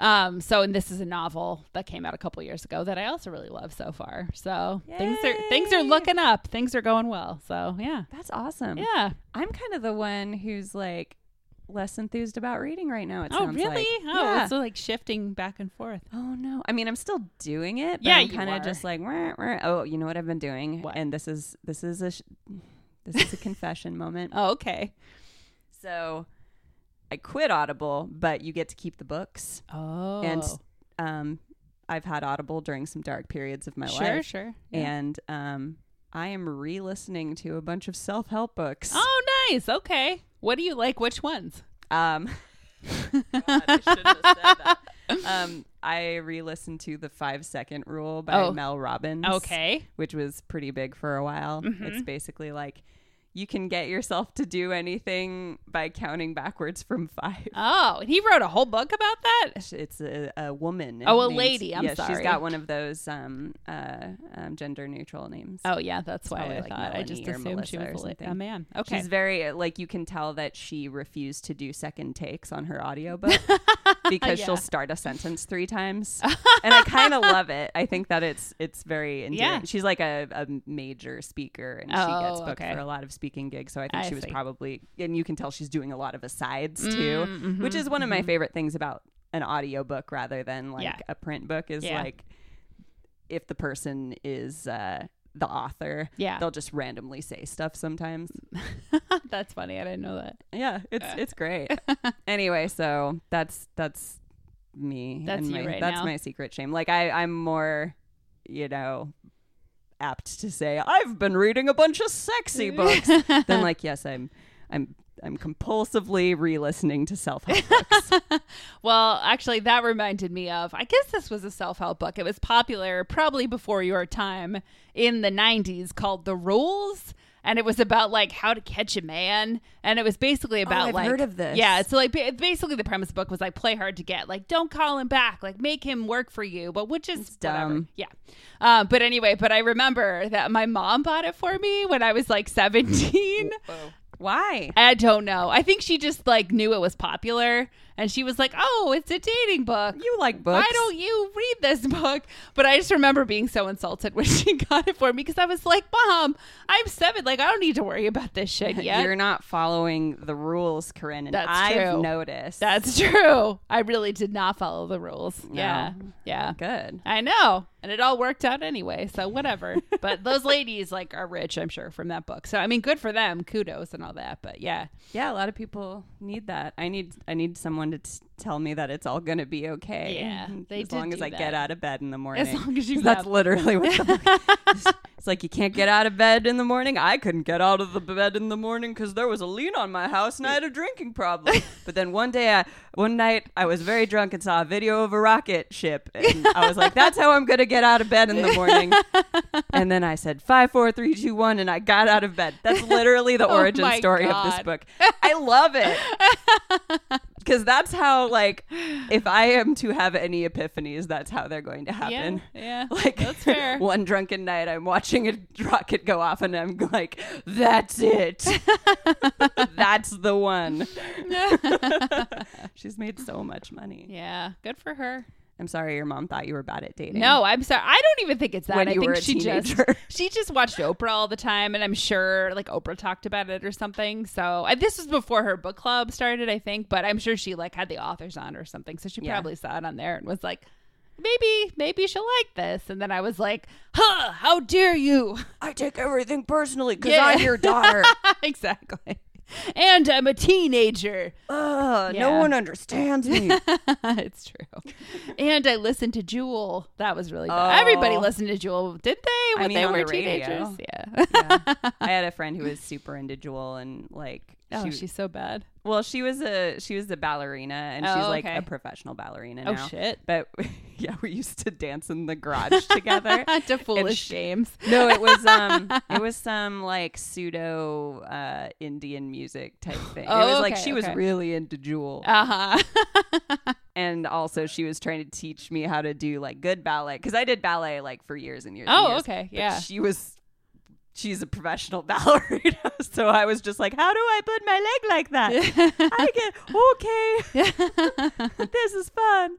Um, so and this is a novel that came out a couple years ago that I also really love so far. So things are things are looking up. Things are going well. So yeah, That's awesome. yeah. I'm kind of the one who's like, less enthused about reading right now. It Oh, sounds really? like. Oh, yeah. so like shifting back and forth. Oh no! I mean, I'm still doing it. But Yeah, I'm kind of just like, "Wah, wah." oh, you know what I've been doing, What? and this is this is a sh- this is a confession moment. Oh, okay. So, I quit Audible, but you get to keep the books, Oh, and um, I've had Audible during some dark periods of my sure, life, sure. Yeah. and um, I am re-listening to a bunch of self-help books. Oh, nice. Okay. What do you like? Which ones? Um, God, I shouldn't have said that. Um, I re-listened to the Five Second Rule by Oh. Mel Robbins. Okay. which was pretty big for a while. Mm-hmm. It's basically like you can get yourself to do anything by counting backwards from five. Oh, and he wrote a whole book about that. It's a, a woman. Oh, a named- lady. I'm sorry. yeah, She's sorry. got one of those um, uh, um, gender neutral names. Oh, yeah, that's why I like thought. I just Melanie assumed she was a, a man. Okay. She's very like you can tell that she refused to do second takes on her audiobook because Yeah. she'll start a sentence three times. and I kind of love it. I think that it's it's very endearing. Yeah. She's like a, a major speaker and she Oh, gets booked okay. for a lot of speaking gig, So I think I she was see. probably and you can tell she's doing a lot of asides too, Mm, which is one of my favorite things about an audiobook rather than like Yeah. a print book is Yeah. like if the person is uh the author, Yeah. they'll just randomly say stuff sometimes. that's funny. I didn't know that. Yeah, it's Uh. it's great. anyway, so that's that's me. That's my, right That's now. my secret shame. Like I, I'm more, you know, apt to say I've been reading a bunch of sexy books than like yes, I'm, I'm, I'm compulsively re-listening to self-help books. Well, actually, that reminded me of, I guess this was a self help book. It was popular probably before your time in the 90s called The Rules. And it was about like how to catch a man. And it was basically about Oh, I've like. heard of this. Yeah. So, like, basically, the premise the book was like play hard to get. Like, don't call him back. Like, make him work for you. But which is It's dumb. Yeah. Uh, but anyway, but I remember that my mom bought it for me when I was like 17. Why? I don't know. I think she just like knew it was popular and she was like, "Oh, it's a dating book. You like books? Why don't you read this book?" But I just remember being so insulted when she got it for me because I was like, "Mom, I'm 7. Like I don't need to worry about this shit yet." You're not following the rules, Corinne, and That's I've true. noticed. That's true. I really did not follow the rules. Yeah. Yeah. good. I know. And it all worked out anyway, so whatever. but those ladies like are rich, I'm sure, from that book. So I mean, good for them. Kudos and all that. But yeah. Yeah, a lot of people need that. I need I need someone to t- tell me that it's all going to be okay. Yeah, they as long as I that. get out of bed in the morning. As long as you that's literally what the book. It's like you can't get out of bed in the morning. I couldn't get out of the bed in the morning because there was a lien on my house and I had a drinking problem. but then one day, I, one night, I was very drunk and saw a video of a rocket ship, and I was like, "That's how I'm gonna get out of bed in the morning." and then I said five, four, three, two, one, and I got out of bed. That's literally the Oh origin my story of this book. I love it because that's how like if I am to have any epiphanies, that's how they're going to happen. Yeah. yeah. Like That's fair. one drunken night, I'm watching a rocket go off, and I'm like, "That's it. that's the one." She's made so much money. Yeah, good for her. I'm sorry, your mom thought you were bad at dating. No, I'm sorry. I don't even think it's that. When I think she just she just watched Oprah all the time, and I'm sure like Oprah talked about it or something. So I, this was before her book club started, I think. But I'm sure she like had the authors on or something, so she Yeah. probably saw it on there and was like, maybe maybe she'll like this. And then I was like, huh, how dare you? I take everything personally because Yeah. I'm your daughter. exactly. And I'm a teenager. Ugh, Yeah. No one understands me. it's true. And I listened to Jewel. That was really good. Oh. Everybody listened to Jewel, did they? When mean, they were the teenagers. Yeah. Yeah. I had a friend who was super into Jewel and like Oh, she, she's so bad. Well, she was a she was a ballerina and she's Oh, like okay. a professional ballerina now. Oh now. shit. But yeah, we used to dance in the garage together. to foolish sh- games. No, it was um it was some like pseudo uh Indian music type thing. it Oh, was like okay, she was really into Jewel. Uh huh. and also she was trying to teach me how to do like good ballet cuz I did ballet like for years and years and oh, years. okay. Yeah. She was she's a professional ballerina. So I was just like, how do I put my leg like that? I get okay. this is fun.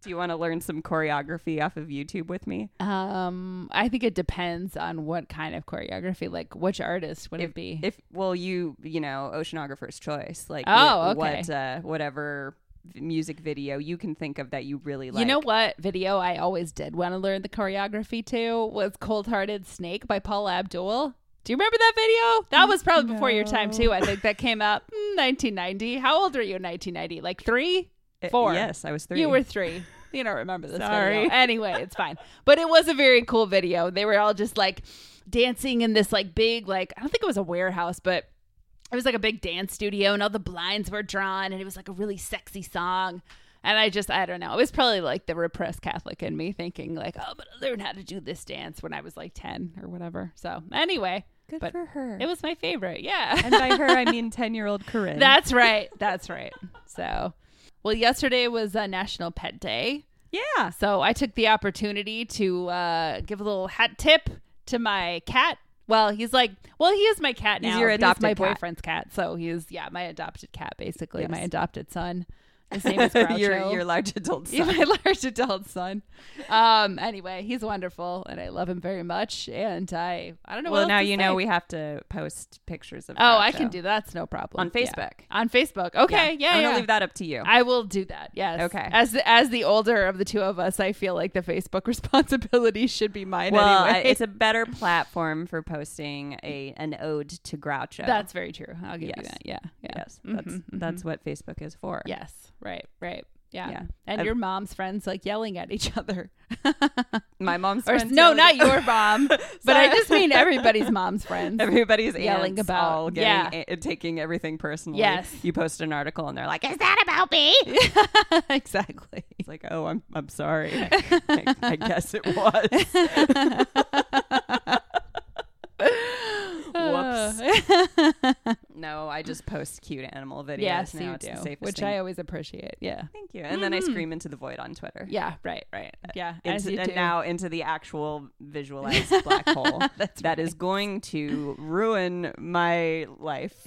Do you want to learn some choreography off of YouTube with me? Um, I think it depends on what kind of choreography. Like, which artist would if, it be? If well, you you know, oceanographer's choice. Like, Oh, wh- okay. what uh, whatever music video you can think of that you really like. You know what video I always did want to learn the choreography to was Cold Hearted Snake by Paula Abdul. Do you remember that video? That was probably before your time too. I think that came out mm, 1990. How old were you in 1990? Like three? Uh, four. yes, I was three. You were three. You don't remember this Sorry. video. Anyway, it's fine. But it was a very cool video. They were all just like dancing in this like big like I don't think it was a warehouse, but it was like a big dance studio and all the blinds were drawn and it was like a really sexy song. And I just I don't know. It was probably like the repressed Catholic in me thinking like, "Oh, but I learned how to do this dance when I was like 10 or whatever." So, anyway, Good but for her. it was my favorite. Yeah. and by her, I mean ten-year-old Corinne. That's right. That's right. So, well, yesterday was uh, National Pet Day. yeah. So I took the opportunity to uh, give a little hat tip to my cat. Well, he's like, well, he is my cat now. He's your He's adopted my cat. boyfriend's cat. So he's yeah, my adopted cat, basically Yes. my adopted son. His name is Groucho. your your large adult Yeah, son. my large adult son. Um. Anyway, he's wonderful, and I love him very much. And I, I don't know. well, what now you know we have to post pictures of. Oh, I can do that. that's no problem on Yeah. Facebook. On Facebook. Okay. Yeah. yeah I'm yeah. gonna leave that up to you. I will do that. Yes. Okay. As the, as the older of the two of us, I feel like the Facebook responsibility should be mine well, I- anyway. it's a better platform for posting a an ode to Groucho. That's very true. I'll give you that. Yeah. Yeah. yes, that's Mhm, that's what Facebook is for. Yes. Right. Right. Yeah. Yeah. And I've- your mom's friends like yelling at each other. My mom's or friends no, not your mom, but I just mean everybody's mom's friends. Everybody's Yelling about- all yeah. getting, a- taking everything personally. Yes. you post an article and they're like, "Is that about me?" exactly. It's like, "Oh, I'm I'm sorry. I, I guess it was." Whoops. No, I just post cute animal videos. yes, now. you do, the safest which thing. I always appreciate. Yeah. Thank you. And then I scream into the void on Twitter. Yeah. Right. Right. Yeah. Into, and now into the actual visualized black hole That's that is going to ruin my life.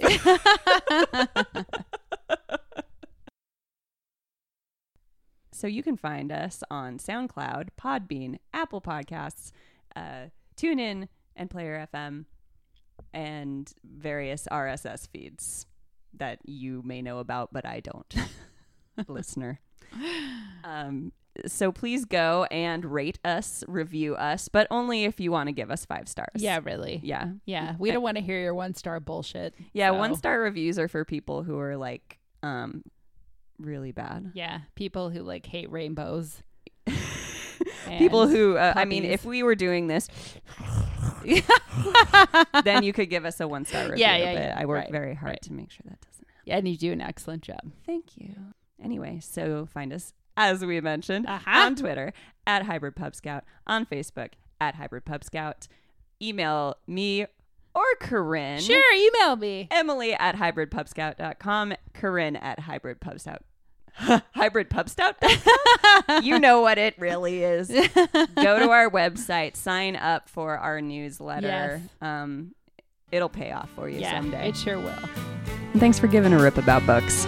so you can find us on SoundCloud, Podbean, Apple Podcasts, uh, TuneIn, and Player FM, and various RSS feeds that you may know about, but I don't, listener. Um, so please go and rate us, review us, but only if you want to give us five stars. yeah. Really. Yeah. Yeah. We don't want to hear your one star bullshit. Yeah. So- One star reviews are for people who are like, um, really bad. Yeah, people who like hate rainbows. people who, uh, I mean, if we were doing this, then you could give us a one star review. Yeah, yeah, but yeah. I work Right, very hard right. to make sure that doesn't happen. Yeah, and you do an excellent job. Thank you. Anyway, so find us, as we mentioned, Uh-huh. on Twitter at Hybrid Pub Scout, on Facebook at Hybrid Pub Scout. Email me or Corinne. Sure, email me. Emily at hybridpubscout.com, Corinne at hybridpubscout. hybridpubscout.com. you know what it really is. Go to our website, sign up for our newsletter. Yes. Um, it'll pay off for you yeah, someday. it sure will. Thanks for giving a rip about books.